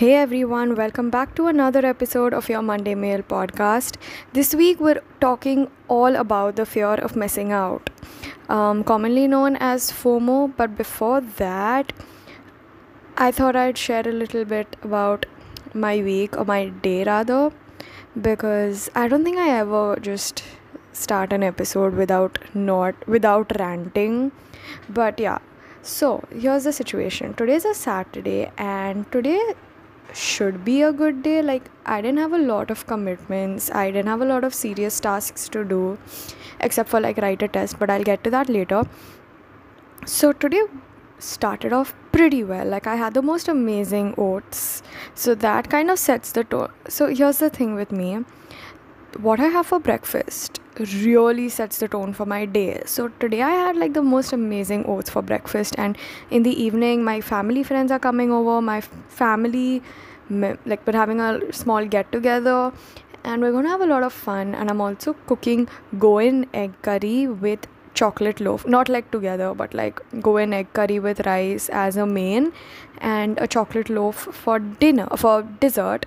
Hey everyone, welcome back to another episode of your Monday Mail podcast. This week we're talking all about the fear of missing out, um, commonly known as FOMO. But before that, I thought I'd share a little bit about my week or my day rather, because I don't think I ever just start an episode without not without ranting. But yeah, so here's the situation. Today's a Saturday, and today should be a good day. Like, I didn't have a lot of commitments, I didn't have a lot of serious tasks to do, except for like write a test, but I'll get to that later. So, today started off pretty well. Like, I had the most amazing oats, so that kind of sets the tone. So, here's the thing with me what I have for breakfast really sets the tone for my day. So today I had like the most amazing oats for breakfast, and in the evening, my family friends are coming over. My family, like, we're having a small get together, and we're gonna have a lot of fun. And I'm also cooking goan egg curry with chocolate loaf. Not like together but like goan egg curry with rice as a main and a chocolate loaf for dinner for dessert.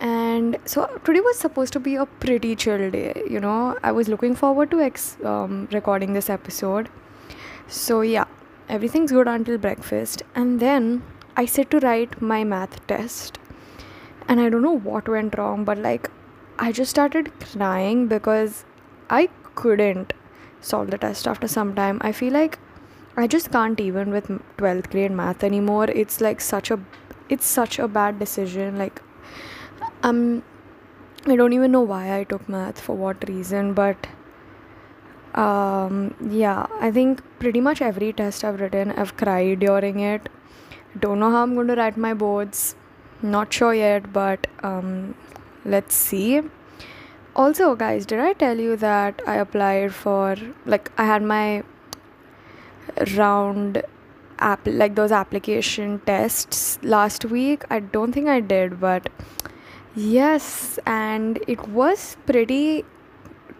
And so today was supposed to be a pretty chill day you know? I was looking forward to ex- um, recording this episode. So yeah everything's good until breakfast. And then i sit to write my math test and i don't know what went wrong but like i just started crying because i couldn't solve the test after some time i feel like i just can't even with 12th grade math anymore it's like such a it's such a bad decision like um I don't even know why I took math for what reason, but um, yeah, I think pretty much every test I've written, I've cried during it. Don't know how I'm going to write my boards. Not sure yet, but um, let's see. Also, guys, did I tell you that I applied for like I had my round app like those application tests last week? I don't think I did, but Yes, and it was pretty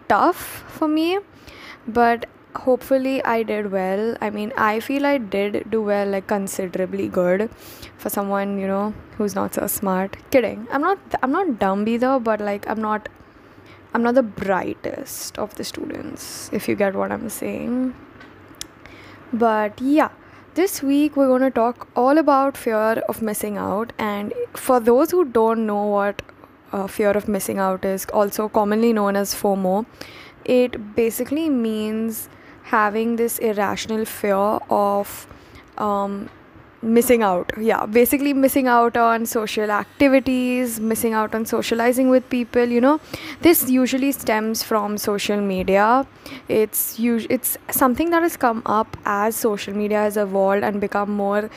tough for me, but hopefully I did well. I mean, I feel I did do well, like considerably good for someone, you know, who's not so smart. Kidding. I'm not I'm not dumb either, but like I'm not I'm not the brightest of the students, if you get what I'm saying. But yeah, this week, we're going to talk all about fear of missing out. And for those who don't know what uh, fear of missing out is, also commonly known as FOMO, it basically means having this irrational fear of um, missing out. Yeah basically missing out on social activities missing out on socializing with people you know. This usually stems from social media. It's us- it's something that has come up as social media has evolved and become more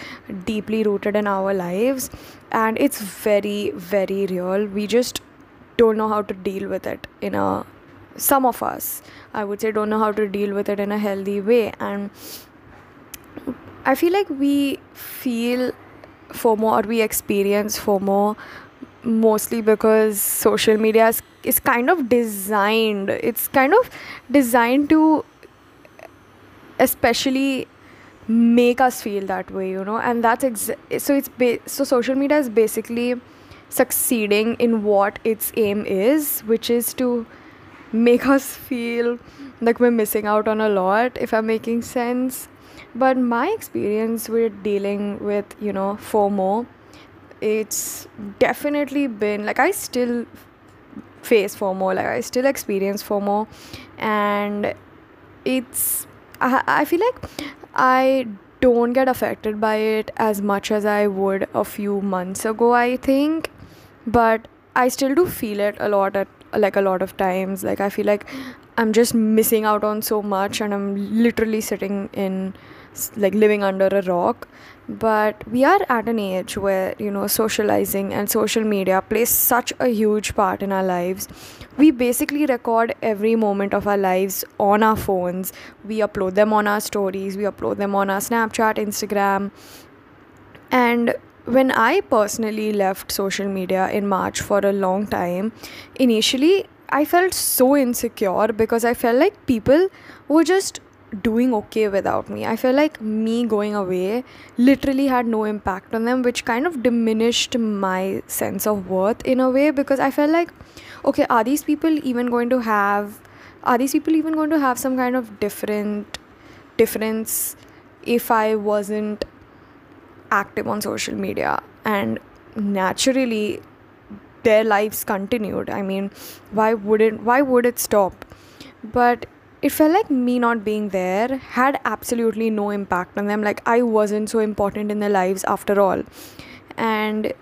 deeply rooted in our lives. And it's very very real. We just don't know how to deal with it in a some of us i would say don't know how to deal with it in a healthy way. And I feel like we feel FOMO or we experience FOMO mostly because social media is, is kind of designed, it's kind of designed to especially make us feel that way, you know, and that's ex- so it's ba- so social media is basically succeeding in what its aim is, which is to make us feel like we're missing out on a lot, if I'm making sense. But my experience with dealing with you know fomo it's definitely been like i still face fomo like i still experience fomo. And it's i, I feel like i don't get affected by it as much as i would a few months ago i think. But i still do feel it a lot at like a lot of times. Like i feel like i'm just missing out on so much and i'm literally sitting in like living under a rock. But we are at an age where you know socializing and social media plays such a huge part in our lives. We basically record every moment of our lives on our phones. We upload them on our stories. We upload them on our snapchat instagram. And when i personally left social media in march for a long time initially i felt so insecure because i felt like people were just doing okay without me. I felt like me going away literally had no impact on them, which kind of diminished my sense of worth in a way because I felt like, okay, are these people even going to have, are these people even going to have some kind of different difference if I wasn't active on social media? And naturally, their lives continued. I mean, why wouldn't, why would it stop? But it felt like me not being there had absolutely no impact on them like i wasn't so important in their lives after all and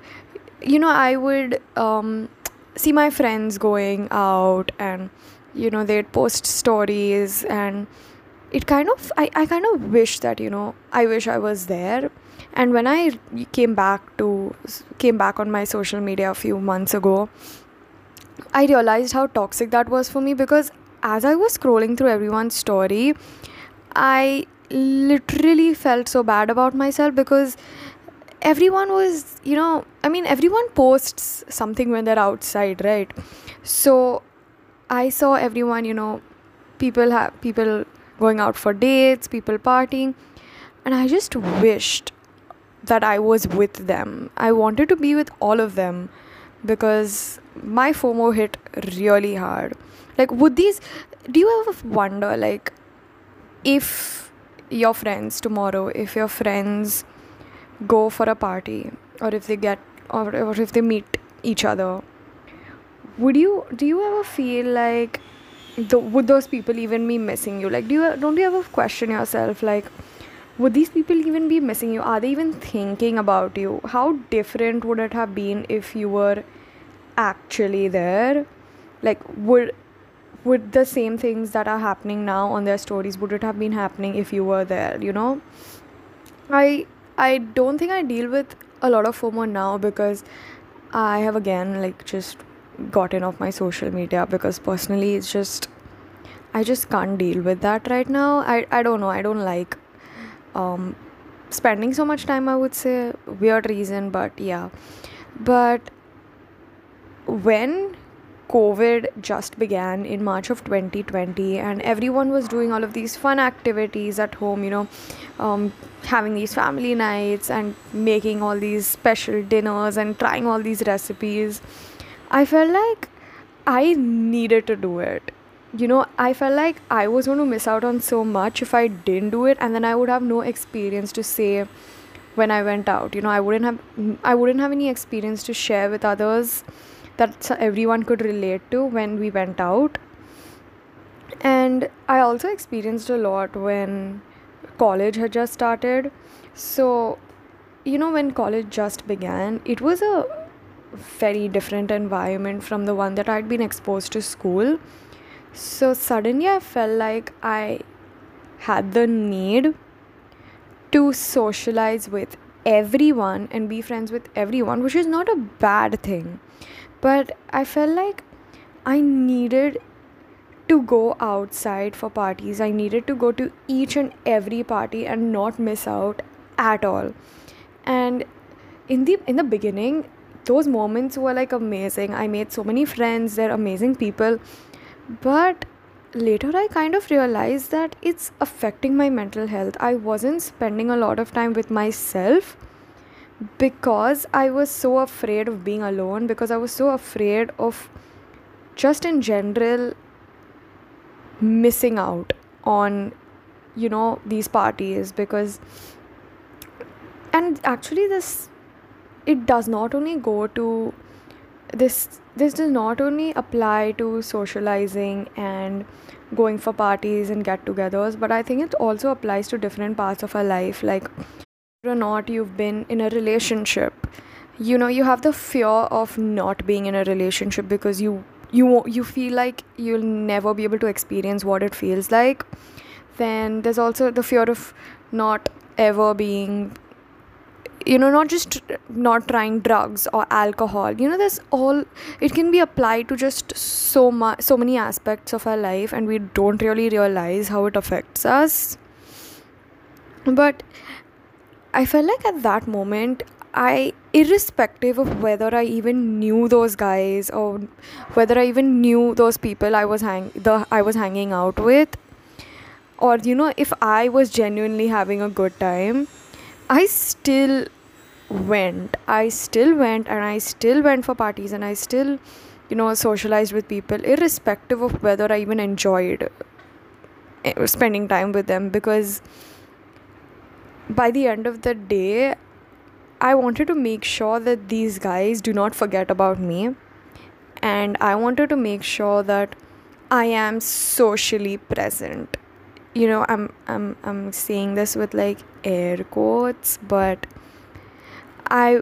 you know i would um, see my friends going out and you know they'd post stories and it kind of I, I kind of wish that you know i wish i was there and when i came back to came back on my social media a few months ago i realized how toxic that was for me because as I was scrolling through everyone's story, I literally felt so bad about myself because everyone was, you know, I mean, everyone posts something when they're outside, right? So I saw everyone, you know, people have people going out for dates, people partying, and I just wished that I was with them. I wanted to be with all of them because my FOMO hit really hard like would these do you ever wonder like if your friends tomorrow if your friends go for a party or if they get or, or if they meet each other would you do you ever feel like the, would those people even be missing you like do you don't you ever question yourself like would these people even be missing you? Are they even thinking about you? How different would it have been if you were actually there? Like would would the same things that are happening now on their stories would it have been happening if you were there you know? I i don't think i deal with a lot of fomo now because i have again like just gotten off my social media because personally it's just i just can't deal with that right now. I i don't know. I don't like um spending so much time i would say weird reason but yeah but when COVID just began in March of 2020, and everyone was doing all of these fun activities at home, you know, um, having these family nights and making all these special dinners and trying all these recipes. I felt like I needed to do it. You know, I felt like I was going to miss out on so much if I didn't do it, and then I would have no experience to say when I went out. You know, I wouldn't have I wouldn't have any experience to share with others that everyone could relate to when we went out. And I also experienced a lot when college had just started. So, you know, when college just began, it was a very different environment from the one that I'd been exposed to school. So, suddenly I felt like I had the need to socialize with everyone and be friends with everyone, which is not a bad thing but I felt like I needed to go outside for parties. I needed to go to each and every party and not miss out at all. And in the in the beginning, those moments were like amazing. I made so many friends, they're amazing people. But later I kind of realized that it's affecting my mental health. I wasn't spending a lot of time with myself because I was so afraid of being alone, because I was so afraid of just in general missing out on, you know, these parties. Because, and actually, this it does not only go to this this does not only apply to socializing and going for parties and get-togethers but i think it also applies to different parts of our life. Like or not you've been in a relationship you know you have the fear of not being in a relationship because you you you feel like you'll never be able to experience what it feels like. Then there's also the fear of not ever being you know not just not trying drugs or alcohol. You know there's all it can be applied to just so much so many aspects of our life and we don't really realize how it affects us. But I felt like at that moment, I, irrespective of whether I even knew those guys or whether I even knew those people I was hang the I was hanging out with, or you know if i was genuinely having a good time i still went. I still went and i still went for parties and i still you know socialized with people irrespective of whether i even enjoyed eh, spending time with them because by the end of the day i wanted to make sure that these guys do not forget about me and i wanted to make sure that i am socially present. You know i'm i'm i'm saying this with like air quotes but i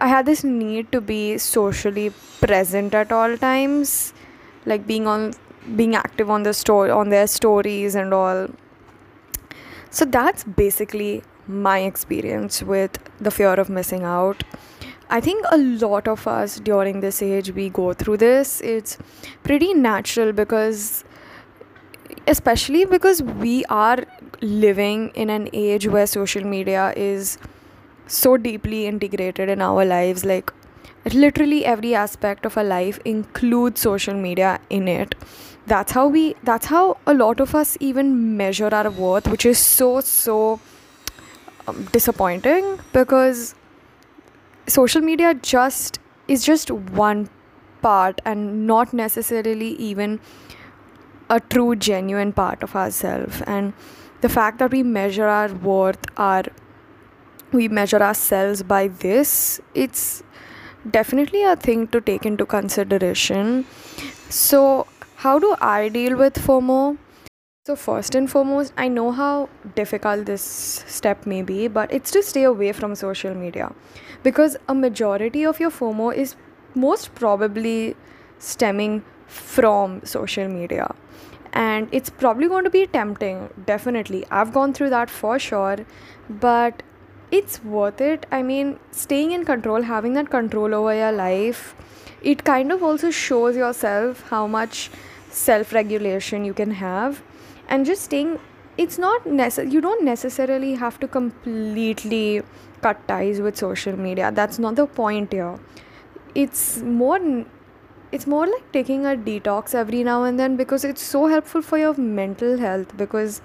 i had this need to be socially present at all times like being on being active on the store on their stories and all so that's basically my experience with the fear of missing out I think a lot of us during this age we go through this. It's pretty natural because especially because we are living in an age where social media is so deeply integrated in our lives like literally every aspect of our life includes social media in it. That's how we that's how a lot of us even measure our worth which is so so um, disappointing because social media just is just one part and not necessarily even a true genuine part of ourselves and the fact that we measure our worth our we measure ourselves by this it's definitely a thing to take into consideration. So how do i deal with fomo? So first and foremost i know how difficult this step may be but it's to stay away from social media. Because a majority of your fomo is most probably stemming from social media. And it's probably going to be tempting definitely. I've gone through that for sure but it's worth it. I mean staying in control having that control over your life it kind of also shows yourself how much self regulation you can have. And just staying it's not necessary you don't necessarily have to completely cut ties with social media. That's not the point here. It's more it's more like taking a detox every now and then because it's so helpful for your mental health because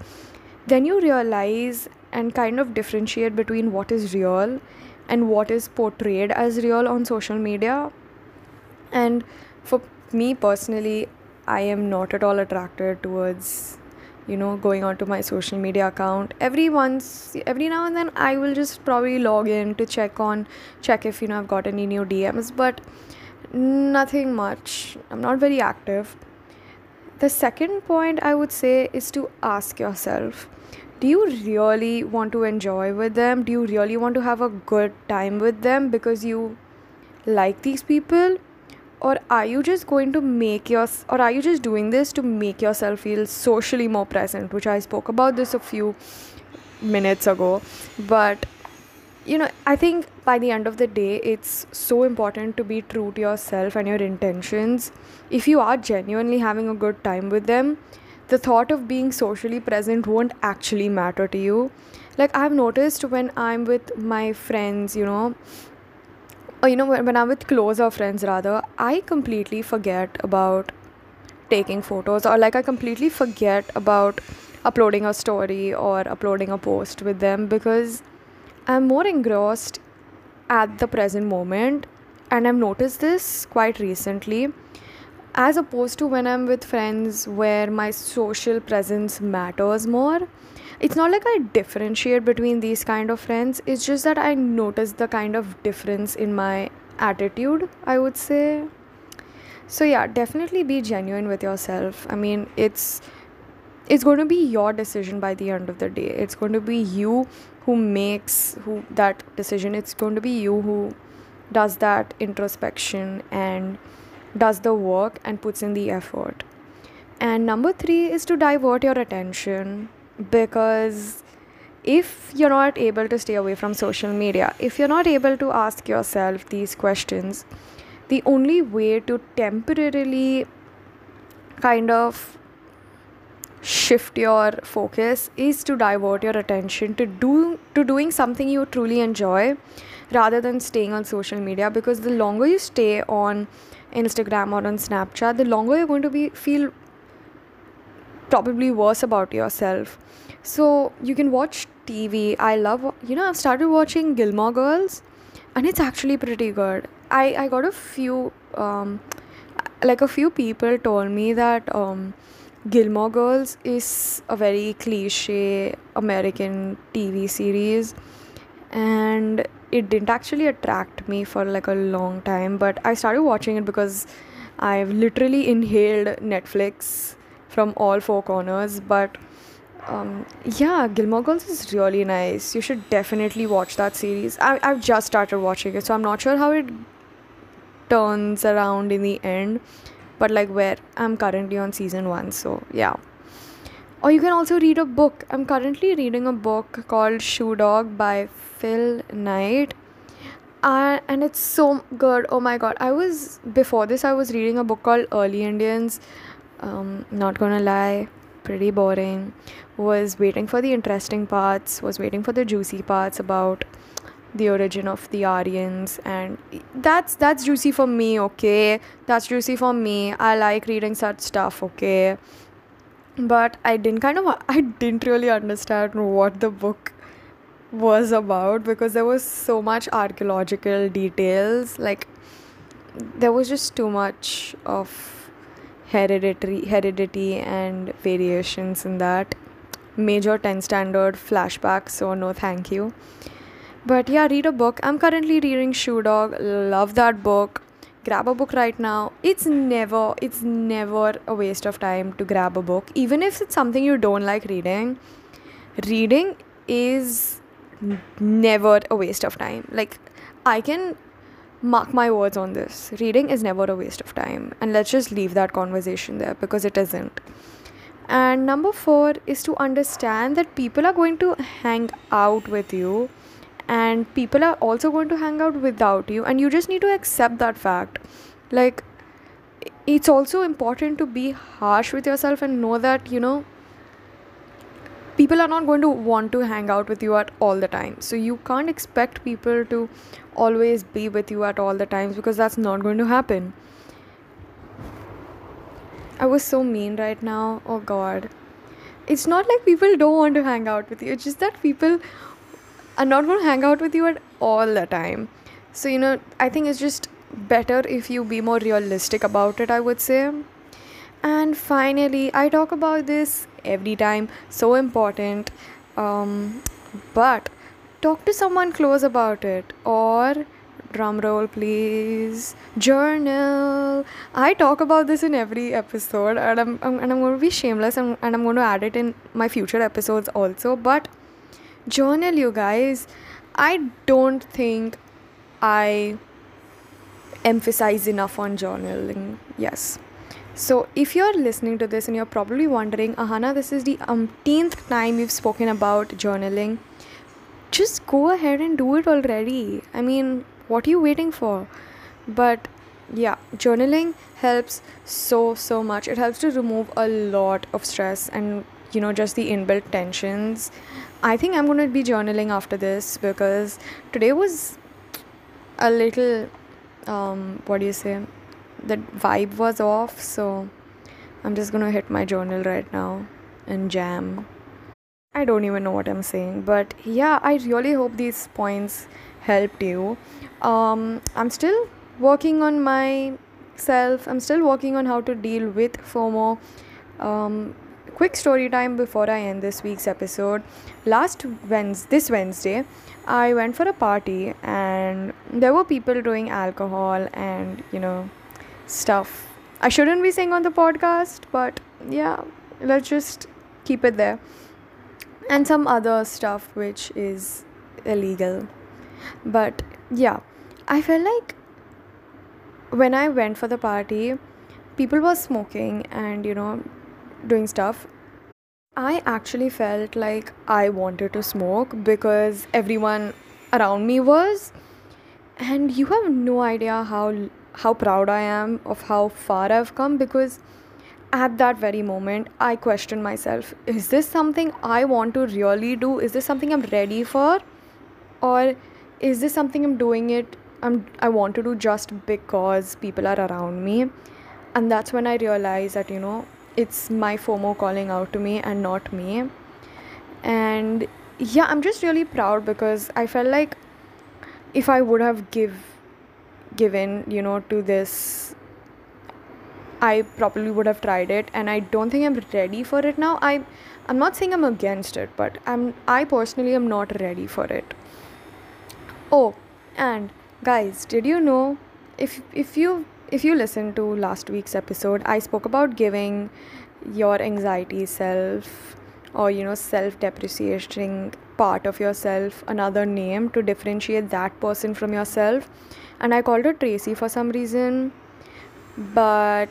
then you realize and kind of differentiate between what is real and what is portrayed as real on social media. And for me personally i am not at all attracted towards you know going onto my social media account. Every once every now and then i will just probably log in to check on check if you know i've got any new dms but Nothing much. I'm not very active. The second point I would say is to ask yourself do you really want to enjoy with them? Do you really want to have a good time with them because you like these people? Or are you just going to make your or are you just doing this to make yourself feel socially more present, which I spoke about this a few minutes ago. But you know, I think by the end of the day, it's so important to be true to yourself and your intentions. If you are genuinely having a good time with them, the thought of being socially present won't actually matter to you. Like, I've noticed when I'm with my friends, you know, or you know, when I'm with closer friends, rather, I completely forget about taking photos, or like, I completely forget about uploading a story or uploading a post with them because I'm more engrossed at the present moment, and I've noticed this quite recently, as opposed to when I'm with friends where my social presence matters more. It's not like I differentiate between these kind of friends, it's just that I notice the kind of difference in my attitude, I would say. So, yeah, definitely be genuine with yourself. I mean, it's it's going to be your decision by the end of the day it's going to be you who makes who that decision it's going to be you who does that introspection and does the work and puts in the effort. And number 3 is to divert your attention because if you're not able to stay away from social media if you're not able to ask yourself these questions the only way to temporarily kind of shift your focus is to divert your attention to do to doing something you truly enjoy rather than staying on social media. Because the longer you stay on instagram or on snapchat the longer you're going to be feel probably worse about yourself. So you can watch tv i love you know i've started watching gilmore girls and it's actually pretty good. I i got a few um like a few people told me that um Gilmore Girls is a very cliche American TV series and it didn't actually attract me for like a long time but I started watching it because I've literally inhaled Netflix from all four corners but um, yeah Gilmore Girls is really nice. You should definitely watch that series. I, I've just started watching it so I'm not sure how it turns around in the end but like where I'm currently on season one. So yeah. Or you can also read a book. I'm currently reading a book called Shoe Dog by Phil Knight. Uh, and it's so good. Oh my god. I was before this I was reading a book called Early Indians. Um, not gonna lie, pretty boring. Was waiting for the interesting parts, was waiting for the juicy parts about the origin of the Aryans and that's that's juicy for me okay? That's juicy for me. I like reading such stuff okay? But I didn't kind of I didn't really understand what the book was about because there was so much archaeological details. Like there was just too much of hereditary heredity and variations in that. Major 10 standard flashback so no thank you but yeah, read a book. I'm currently reading Shoe Dog. Love that book. Grab a book right now. It's never it's never a waste of time to grab a book. Even if it's something you don't like reading, reading is never a waste of time. Like I can mark my words on this. Reading is never a waste of time. And let's just leave that conversation there because it isn't. And number 4 is to understand that people are going to hang out with you and people are also going to hang out without you and you just need to accept that fact. Like it's also important to be harsh with yourself and know that you know people are not going to want to hang out with you at all the time. So you can't expect people to always be with you at all the times because that's not going to happen. I was so mean right now. Oh god. It's not like people don't want to hang out with you. It's just that people are not going to hang out with you at all the time. So, you know, I think it's just better if you be more realistic about it, I would say. And finally, I talk about this every time, so important. Um, but talk to someone close about it or drum roll please journal i talk about this in every episode and i'm, I'm and i'm going to be shameless and, and i'm going to add it in my future episodes also but journal you guys. I don't think i emphasize enough on journaling. Yes. So if you're listening to this and you're probably wondering ahana this is the umpteenth time you've spoken about journaling just go ahead and do it already. I mean what are you waiting for? But yeah journaling helps so so much. It helps to remove a lot of stress and you know just the inbuilt tensions I think I'm going to be journaling after this because today was a little um what do you say? The vibe was off so I'm just going to hit my journal right now and jam. I don't even know what I'm saying but yeah I really hope these points helped you. Um I'm still working on myself. I'm still working on how to deal with FOMO. Um quick story time before I end this week's episode. Last Wednesday, this Wednesday, I went for a party and there were people doing alcohol and you know stuff. I shouldn't be saying on the podcast, but yeah, let's just keep it there. And some other stuff which is illegal. But yeah, I felt like when I went for the party, people were smoking and you know doing stuff. I actually felt like I wanted to smoke because everyone around me was. And you have no idea how how proud I am of how far I've come because at that very moment I questioned myself is this something I want to really do? Is this something I'm ready for? Or is this something I'm doing it I'm I want to do just because people are around me? And that's when I realized that you know it's my FOMO calling out to me and not me. And yeah, I'm just really proud because I felt like if I would have give given, you know, to this I probably would have tried it and I don't think I'm ready for it now. I I'm not saying I'm against it, but I'm I personally am not ready for it. Oh, and guys, did you know if if you if you listen to last week's episode, I spoke about giving your anxiety self or you know self-depreciating part of yourself another name to differentiate that person from yourself and I called her Tracy for some reason but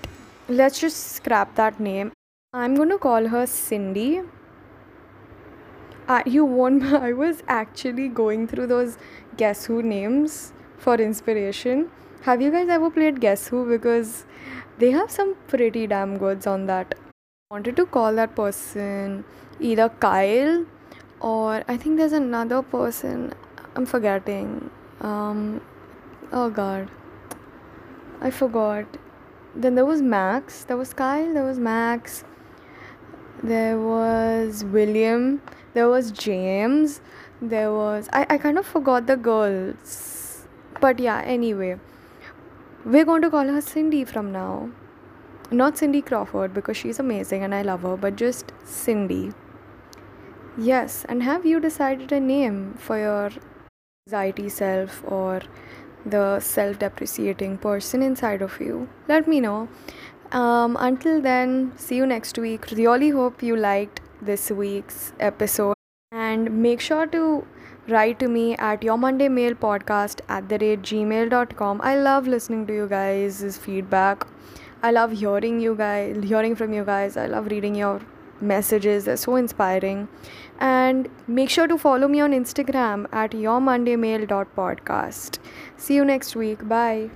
let's just scrap that name. I'm going to call her Cindy. You won't. I was actually going through those Guess Who names for inspiration. Have you guys ever played Guess Who? Because they have some pretty damn goods on that. I wanted to call that person either Kyle or I think there's another person. I'm forgetting. Um, oh god. I forgot then there was Max, there was Kyle, there was Max, there was William, there was James, there was I, I kind of forgot the girls. But yeah, anyway. We're going to call her Cindy from now. Not Cindy Crawford because she's amazing and I love her, but just Cindy. Yes, and have you decided a name for your anxiety self or the self depreciating person inside of you. Let me know. Um, until then, see you next week. Really hope you liked this week's episode. And make sure to write to me at your Monday Mail podcast at the rate gmail.com. I love listening to you guys' feedback. I love hearing you guys, hearing from you guys. I love reading your messages. They're so inspiring. And make sure to follow me on Instagram at yourmondaymail.podcast. See you next week. Bye.